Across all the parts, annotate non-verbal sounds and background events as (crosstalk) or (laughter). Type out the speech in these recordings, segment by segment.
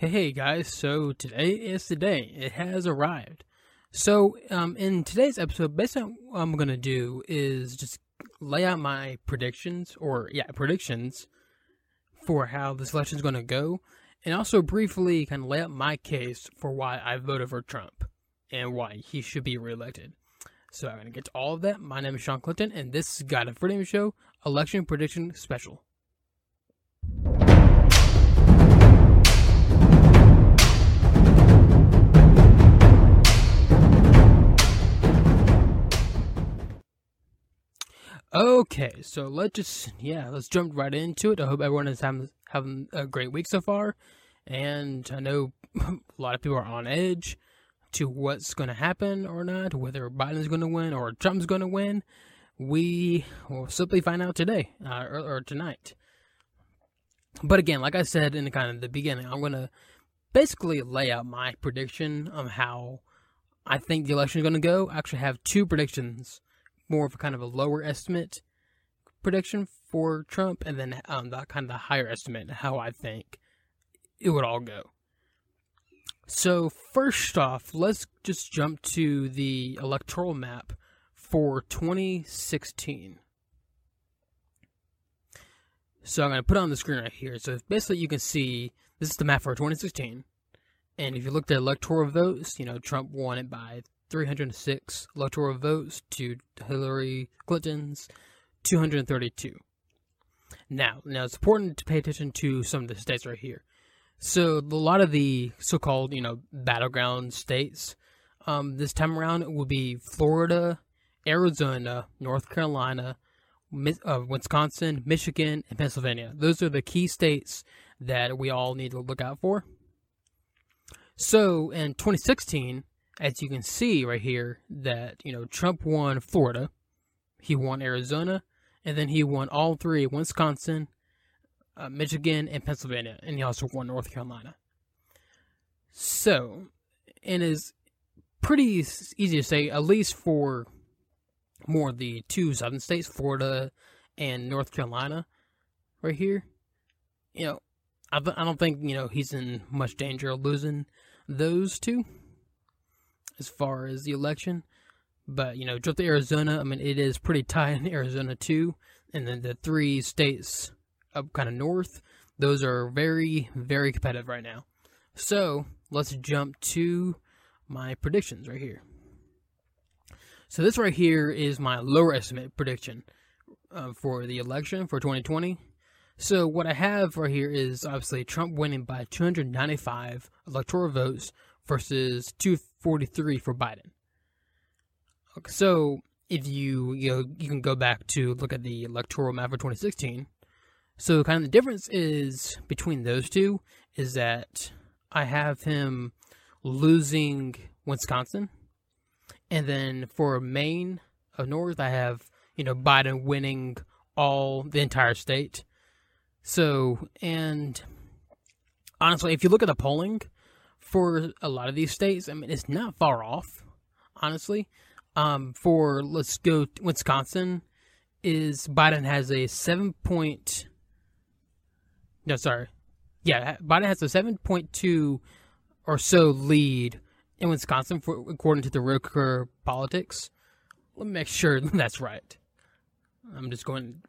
Hey, guys, so today is the day. It has arrived. So, um, in today's episode, basically what I'm going to do is just lay out my predictions, or yeah, predictions for how this election is going to go, and also briefly kind of lay out my case for why I voted for Trump and why he should be reelected. So I'm going to get to all of that. My name is Shawn Clinton, and this is God and Freedom Show Election Prediction Special. Okay, so let's just yeah, let's jump right into it. I hope everyone is having having a great week so far, and I know (laughs) a lot of people are on edge to what's going to happen or not, whether Biden's going to win or Trump's going to win. We will simply find out today uh, or, or tonight. But again, like I said in the kind of the beginning, I'm going to basically lay out my prediction of how I think the election is going to go. I actually have two predictions more of a kind of a lower estimate prediction for Trump, and then um, the kind of the higher estimate how I think it would all go. So first off, let's just jump to the electoral map for 2016. So I'm going to put on the screen right here. So basically, you can see this is the map for 2016. And if you looked at electoral votes, you know Trump won it by 306 electoral votes to Hillary Clinton's 232. Now, now it's important to pay attention to some of the states right here. So a lot of the so-called, you know, battleground states um, this time around will be Florida, Arizona, North Carolina, uh, Wisconsin, Michigan, and Pennsylvania. Those are the key states that we all need to look out for. So in 2016, as you can see right here, that you know Trump won Florida, he won Arizona, and then he won all three: Wisconsin, uh, Michigan, and Pennsylvania, and he also won North Carolina. So, and is pretty easy to say, at least for more of the two southern states, Florida and North Carolina, right here. You know, I, I don't think you know he's in much danger of losing those two as far as the election. But, you know, jump to Arizona, I mean, it is pretty tight in Arizona, too. And then the three states up kind of north, those are very, very competitive right now. So, let's jump to my predictions right here. So, this right here is my lower estimate prediction uh, for the election for 2020. So, what I have right here is obviously Trump winning by 295 electoral votes versus 243 for Biden. Okay, so if you you know you can go back to look at the electoral map for 2016. So kind of the difference is between those two is that I have him losing Wisconsin, and then for Maine of North I have you know Biden winning all the entire state. So and honestly, if you look at the polling, for a lot of these states, I mean, it's not far off, honestly. Um, for let's go Wisconsin, is Biden has a seven point. No, sorry, yeah, Biden has a seven point two or so lead in Wisconsin, for, according to the Clear Politics. Let me make sure (laughs) that's right. I'm just going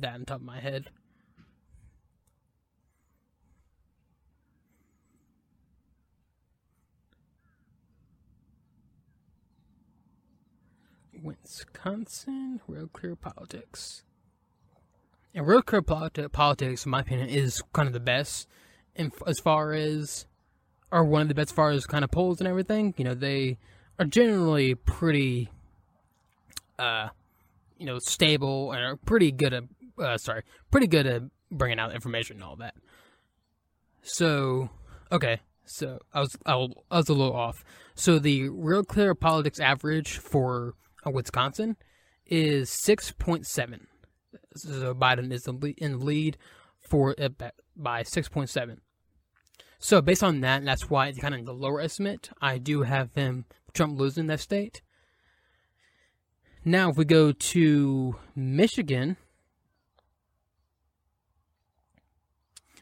that on top of my head. Wisconsin, Real Clear Politics. And Real Clear politi- Politics, in my opinion, is kind of the best in, as far as, or one of the best as far as kind of polls and everything. You know, they are generally pretty, uh, you know, stable and are pretty good at, uh, sorry, pretty good at bringing out information and all that. So, okay, so I was I was a little off. So the Real Clear Politics average for Wisconsin is 6.7. So Biden is in lead for uh, by 6.7. So based on that, that's why it's kind of the lower estimate. I do have him Trump losing that state. Now, if we go to Michigan,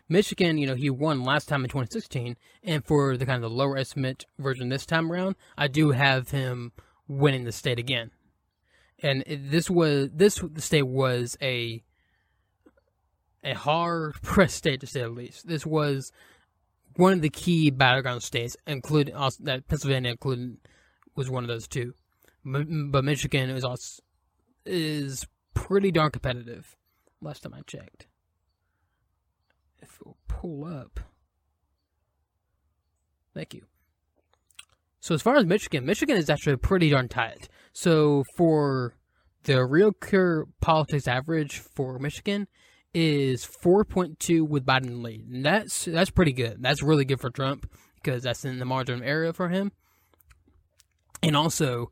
Michigan, you know, he won last time in 2016, and for the kind of the lower estimate version this time around, I do have him winning the state again. And this was this state was a a hard pressed state to say the least. This was one of the key battleground states, including also that Pennsylvania included was one of those two. But Michigan is also is pretty darn competitive. Last time I checked, if we'll pull up, thank you. So as far as Michigan, Michigan is actually pretty darn tight. So for the Real Clear Politics average for Michigan is 4.2 with Biden lead. And that's that's pretty good. That's really good for Trump because that's in the margin area for him. And also,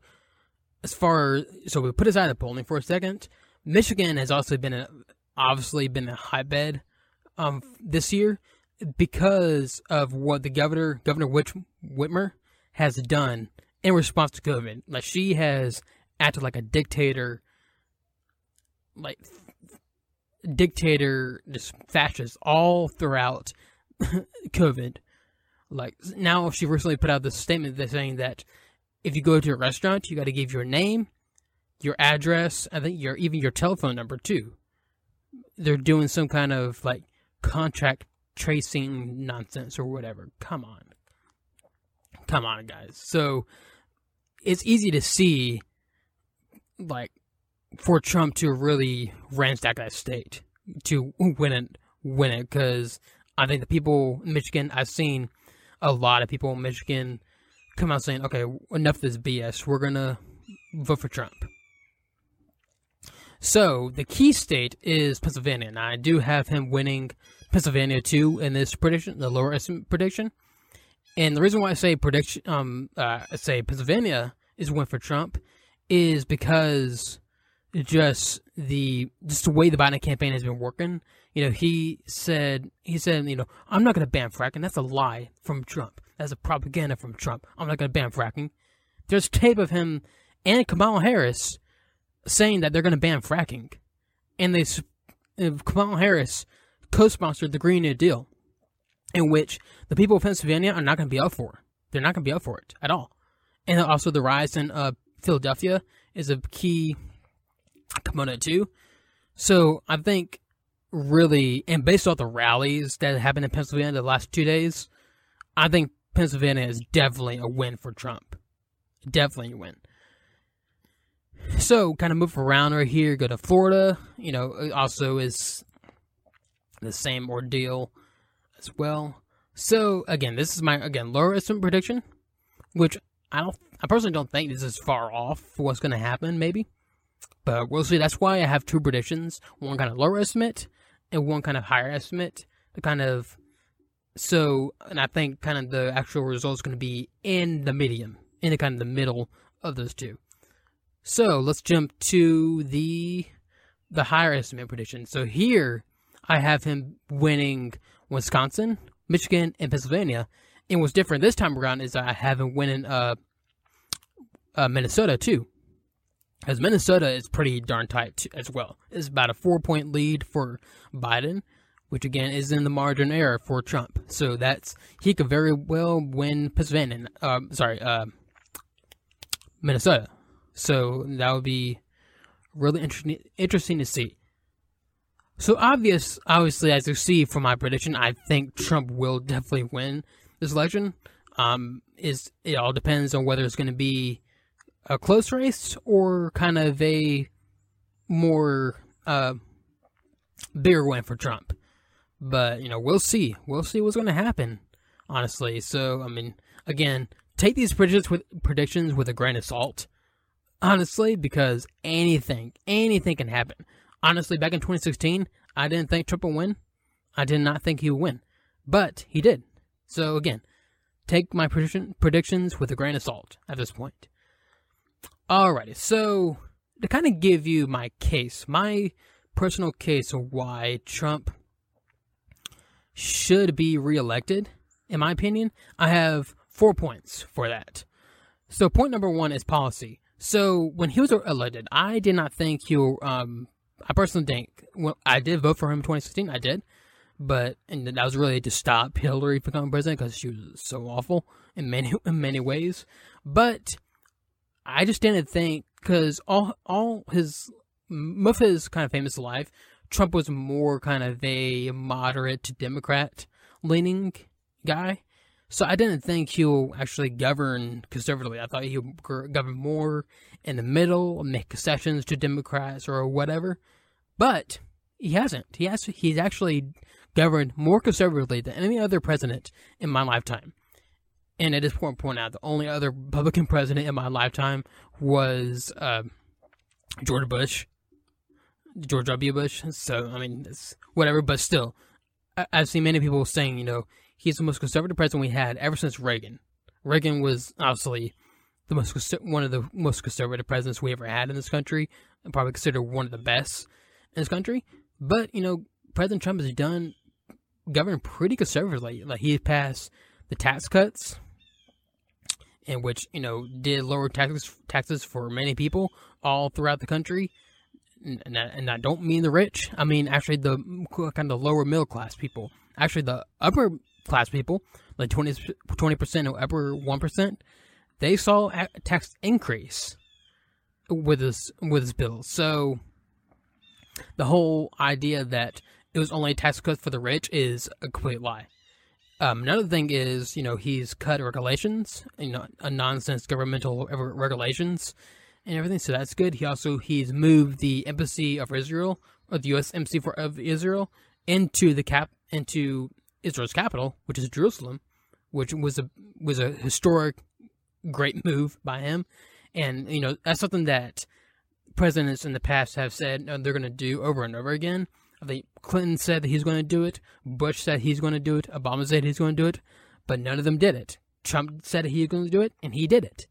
as far so we put aside the polling for a second, Michigan has also been a, obviously been a hotbed um, this year because of what the governor Governor Whit- Whitmer has done in response to COVID. Like she has acted like a dictator, like dictator, just fascist all throughout (laughs) COVID. Like now, she recently put out this statement that's saying that if you go to a restaurant, you got to give your name, your address, I think your even your telephone number too. They're doing some kind of like contact tracing nonsense or whatever. Come on. Come on, guys. So it's easy to see like for Trump to really ransack that state to win it, win it, because I think the people in Michigan, I've seen a lot of people in Michigan come out saying, "Okay, enough of this BS. We're gonna vote for Trump." So the key state is Pennsylvania, and I do have him winning Pennsylvania too in this prediction, the lower estimate prediction. And the reason why I say prediction, um, uh, I say Pennsylvania is win for Trump, is because just the just the way the Biden campaign has been working. You know, he said he said, you know, I'm not going to ban fracking. That's a lie from Trump. That's a propaganda from Trump. I'm not going to ban fracking. There's tape of him and Kamala Harris saying that they're going to ban fracking, and they Kamala Harris co-sponsored the Green New Deal, in which the people of Pennsylvania are not going to be up for. They're not going to be up for it at all. And also the rise in uh, Philadelphia is a key component too. So I think really, and based off the rallies that happened in Pennsylvania the last two days, I think Pennsylvania is definitely a win for Trump. Definitely a win. So, kind of move around right here, go to Florida. You know, also is the same ordeal as well. So, again, this is my again lower estimate prediction, which I don't, I personally don't think this is far off for what's going to happen. Maybe but we'll see. That's why I have two predictions: one kind of lower estimate and one kind of higher estimate. The kind of so, and I think kind of the actual result is going to be in the medium, in the kind of the middle of those two. So let's jump to the the higher estimate prediction. So here I have him winning Wisconsin, Michigan, and Pennsylvania. And what's different this time around is I have him winning uh, uh, Minnesota too as Minnesota is pretty darn tight as well. It's about a four point lead for Biden, which again is in the margin error for Trump. So that's he could very well win Pennsylvania. Uh, sorry, uh, Minnesota. So that would be really interesting interesting to see. So obvious, obviously, as you see from my prediction, I think Trump will definitely win this election. Um, is it all depends on whether it's going to be a close race or kind of a more uh, bigger win for Trump. But you know, we'll see. We'll see what's going to happen. Honestly, so I mean, again, take these predictions with predictions with a grain of salt. Honestly, because anything, anything can happen. Honestly, back in 2016, I didn't think Trump would win. I did not think he would win, but he did. So again, take my prediction, predictions with a grain of salt at this point. Alrighty, so to kind of give you my case, my personal case of why Trump should be reelected, in my opinion, I have four points for that. So, point number one is policy. So, when he was elected, I did not think he, um, I personally think, well, I did vote for him in 2016, I did, but and that was really to stop Hillary from becoming president because she was so awful in many (laughs) in many ways. But I just didn't think because all all his most his kind of famous life, Trump was more kind of a moderate to Democrat leaning guy. So I didn't think he'll actually govern conservatively. I thought he'll govern more in the middle, make concessions to Democrats or whatever. But he hasn't. He has. He's actually governed more conservatively than any other president in my lifetime. And at this point, point out the only other Republican president in my lifetime was uh, George Bush, George W. Bush. So I mean, whatever. But still, I- I've seen many people saying, you know, he's the most conservative president we had ever since Reagan. Reagan was obviously the most one of the most conservative presidents we ever had in this country, and probably considered one of the best in this country. But you know, President Trump has done governing pretty conservatively. Like he passed the tax cuts, in which you know did lower taxes taxes for many people all throughout the country. And I, and I don't mean the rich. I mean actually the kind of lower middle class people. Actually, the upper class people, like 20 percent or upper one percent, they saw a tax increase with this with this bill. So the whole idea that it was only a tax cut for the rich is a complete lie. Um, another thing is, you know, he's cut regulations, you know, a nonsense governmental regulations and everything. So that's good. He also he's moved the embassy of Israel or the U.S. embassy for of Israel into the cap into Israel's capital, which is Jerusalem, which was a was a historic great move by him. And you know that's something that presidents in the past have said uh, they're going to do over and over again. I think Clinton said that he's going to do it. Bush said he's going to do it. Obama said he's going to do it, but none of them did it. Trump said he was going to do it, and he did it.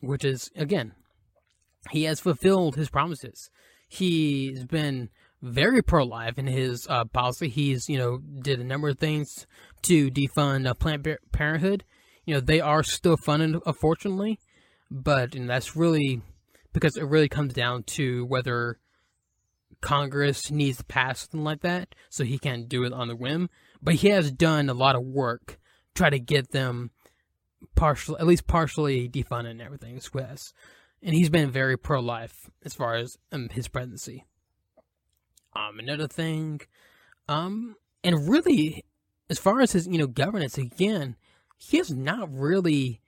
Which is again, he has fulfilled his promises. He's been very pro-life in his uh, policy. He's you know did a number of things to defund uh, Planned Parenthood. You know they are still funded, unfortunately, but and that's really because it really comes down to whether Congress needs to pass something like that, so he can't do it on the whim. But he has done a lot of work try to get them partial, at least partially defunded and everything. Yes, and he's been very pro-life as far as um, his presidency. Um, another thing, um, and really, as far as his you know governance again, he has not really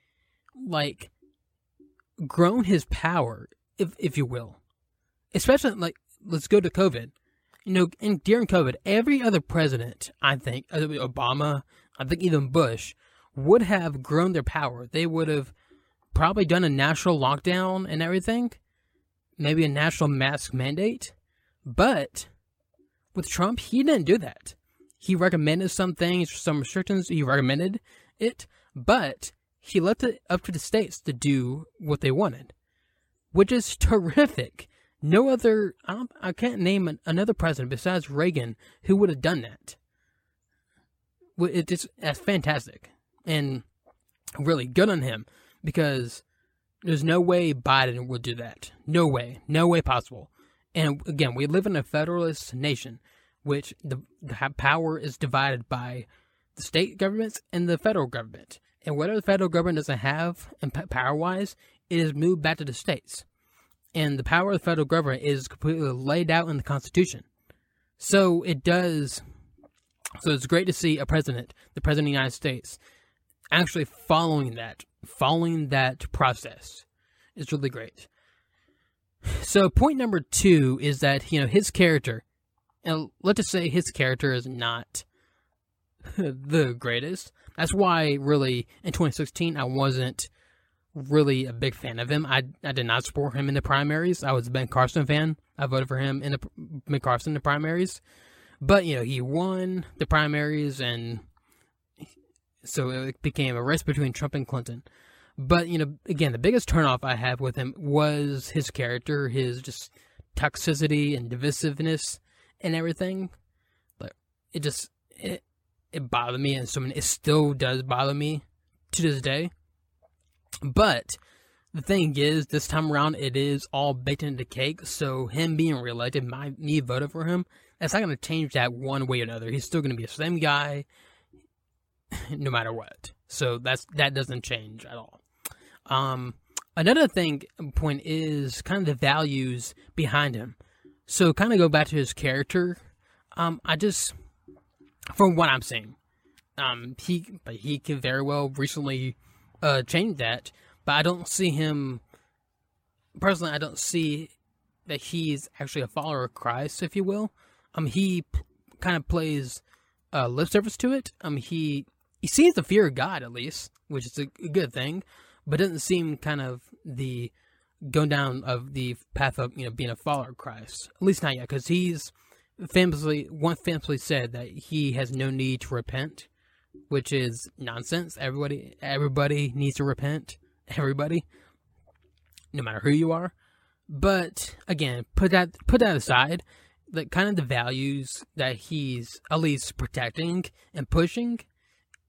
like grown his power, if if you will. Especially like let's go to COVID. You know, and during COVID, every other president, I think, Obama, I think even Bush, would have grown their power. They would have probably done a national lockdown and everything, maybe a national mask mandate. But with Trump, he didn't do that. He recommended some things, some restrictions. He recommended it, but he left it up to the states to do what they wanted, which is (laughs) terrific. No other, I, I can't name an, another president besides Reagan who would have done that. It's that's fantastic and really good on him because there's no way Biden would do that. No way, no way possible. And again, we live in a federalist nation, which the, the power is divided by the state governments and the federal government. And whatever the federal government doesn't have, power wise, it is moved back to the states. And the power of the federal government is completely laid out in the Constitution. So it does. So it's great to see a president, the president of the United States, actually following that, following that process. It's really great. So point number two is that you know his character, and let's just say his character is not (laughs) the greatest. That's why, really, in 2016, I wasn't really a big fan of him. I I did not support him in the primaries. I was a Ben Carson fan. I voted for him in the Ben Carson in the primaries, but you know he won the primaries, and so it became a race between Trump and Clinton. But you know, again, the biggest turnoff I have with him was his character, his just toxicity and divisiveness and everything. But it just it it bothered me, and so it still does bother me to this day. But the thing is, this time around, it is all baked into cake. So him being reelected, my me voting for him, It's not going to change that one way or another. He's still going to be the same guy, (sighs) no matter what. So that's that doesn't change at all. Um, another thing point is kind of the values behind him. So kind of go back to his character. Um, I just, from what I'm seeing, um, he but he can very well recently uh change that, but I don't see him personally. I don't see that he's actually a follower of Christ, if you will. Um, he p- kind of plays uh, lip service to it. Um, he he seems to fear of God at least, which is a good thing, but doesn't seem kind of the going down of the path of you know being a follower of Christ. At least not yet, because he's famously one famously said that he has no need to repent, which is nonsense. Everybody everybody needs to repent. (laughs) Everybody, no matter who you are. But again, put that put that aside. The kind of the values that he's at least protecting and pushing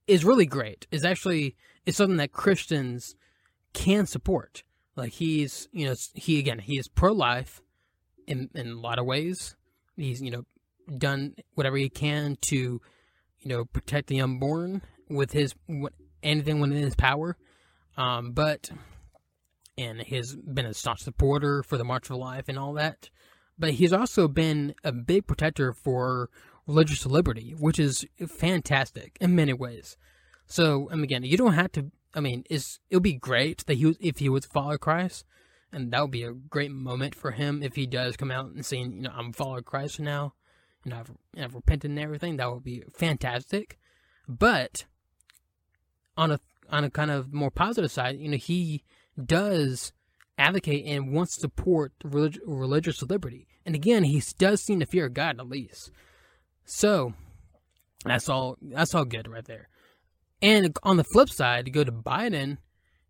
is really great. Is actually is something that Christians can support. Like he's, you know, he again, he is pro life in in a lot of ways. He's, you know, done whatever he can to, you know, protect the unborn with his anything within his power. Um, but and he's been a staunch supporter for the March of Life and all that. But he's also been a big protector for religious liberty, which is fantastic in many ways. So, and again, you don't have to I mean, it's it would be great that he if he would follow Christ, and that would be a great moment for him if he does come out and saying, you know, I'm following Christ now, and I've, I've repented and everything. That would be fantastic. But on a on a kind of more positive side, you know, he does advocate and wants to support relig- religious liberty. And again, he does seem to fear God at least. So that's all. That's all good right there. And on the flip side, to go to Biden,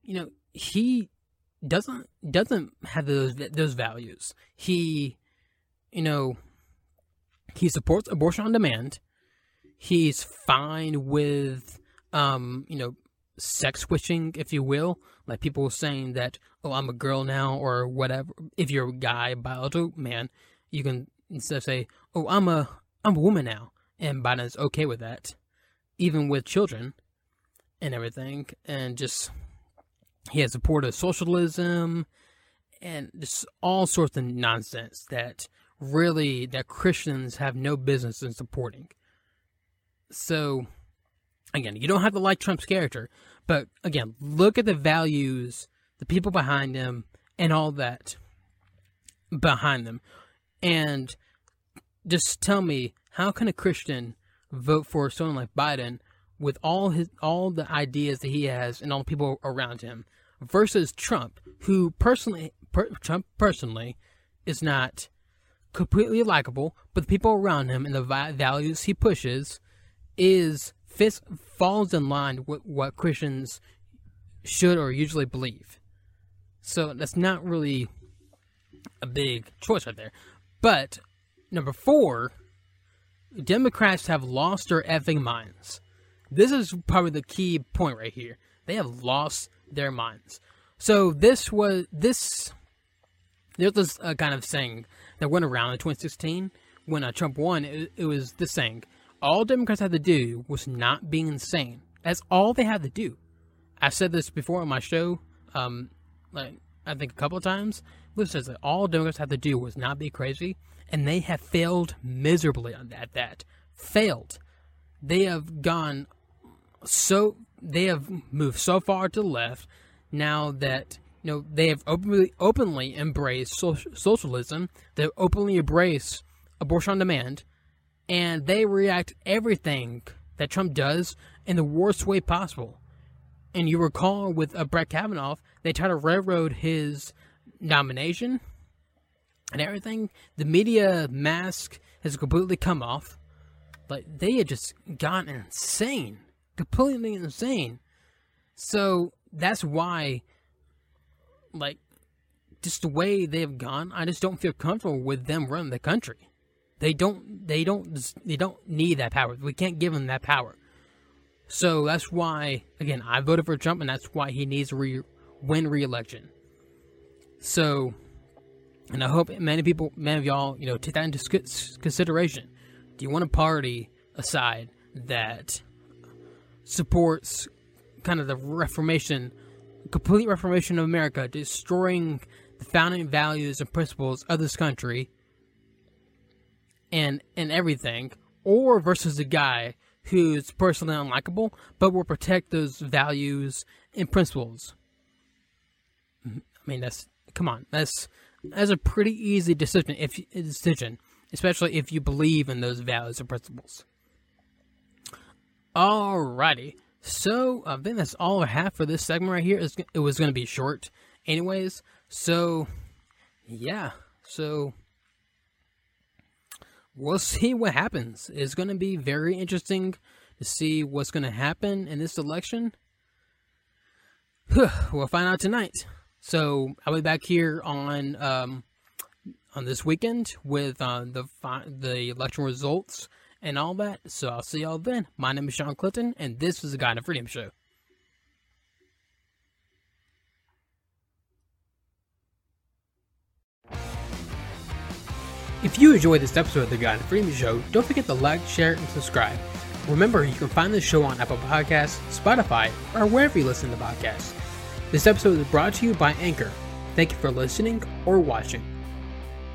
you know, he doesn't doesn't have those those values. He, you know, he supports abortion on demand. He's fine with, um, you know, sex switching, if you will, like people saying that, oh, I'm a girl now or whatever. If you're a guy, biological man, you can instead of say, oh, I'm a I'm a woman now, and Biden's okay with that, even with children and everything, and just he has support of socialism and just all sorts of nonsense that really that Christians have no business in supporting. So again, you don't have to like Trump's character, but again, look at the values, the people behind him, and all that behind them. And just tell me, how can a Christian vote for someone like Biden with all his all the ideas that he has and all the people around him versus Trump, who personally per, Trump personally is not completely likable, but the people around him and the values he pushes is fits falls in line with what Christians should or usually believe. So that's not really a big choice right there. But number four, Democrats have lost their effing minds. This is probably the key point right here. They have lost their minds. So this was this. There's this uh, kind of saying that went around in 2016 when uh, Trump won. It, it was this saying: all Democrats had to do was not being insane. That's all they had to do. I've said this before on my show. Um, like I think a couple of times. Luke says that all Democrats had to do was not be crazy, and they have failed miserably on that. That failed. They have gone so they have moved so far to the left now that you know they have openly openly embraced social, socialism. They openly embrace abortion on demand, and they react everything that Trump does in the worst way possible. And you recall with uh, Brett Kavanaugh, they try to railroad his nomination and everything. The media mask has completely come off. Like they had just gone insane completely insane. So that's why, like, just the way they've gone, I just don't feel comfortable with them running the country. They don't. They don't. They don't need that power. We can't give them that power. So that's why, again, I voted for Trump, and that's why he needs to re- win re-election. So, and I hope many people, many of y'all, you know, take that into consideration. Do you want a party aside that supports kind of the Reformation, complete Reformation of America, destroying the founding values and principles of this country and and everything, or versus a guy who's personally unlikable but will protect those values and principles. I mean, that's come on, that's that's a pretty easy decision if decision, especially if you believe in those values and principles. Alrighty, so I think that's all I have for this segment right here. It was going to be short, anyways. So, yeah, so we'll (laughs) see what happens. It's going to be very interesting to see what's going to happen in this election. (sighs) we'll find out tonight. So I'll be back here on um, on this weekend with uh, the fi- the election results and all that. So I'll see y'all then. My name is Shawn Clinton, and this was the God and Freedom Show. If you enjoyed this episode of the God and Freedom Show, don't forget to like, share, and subscribe. Remember, you can find the show on Apple Podcasts, Spotify, or wherever you listen to podcasts. This episode is brought to you by Anchor. Thank you for listening or watching.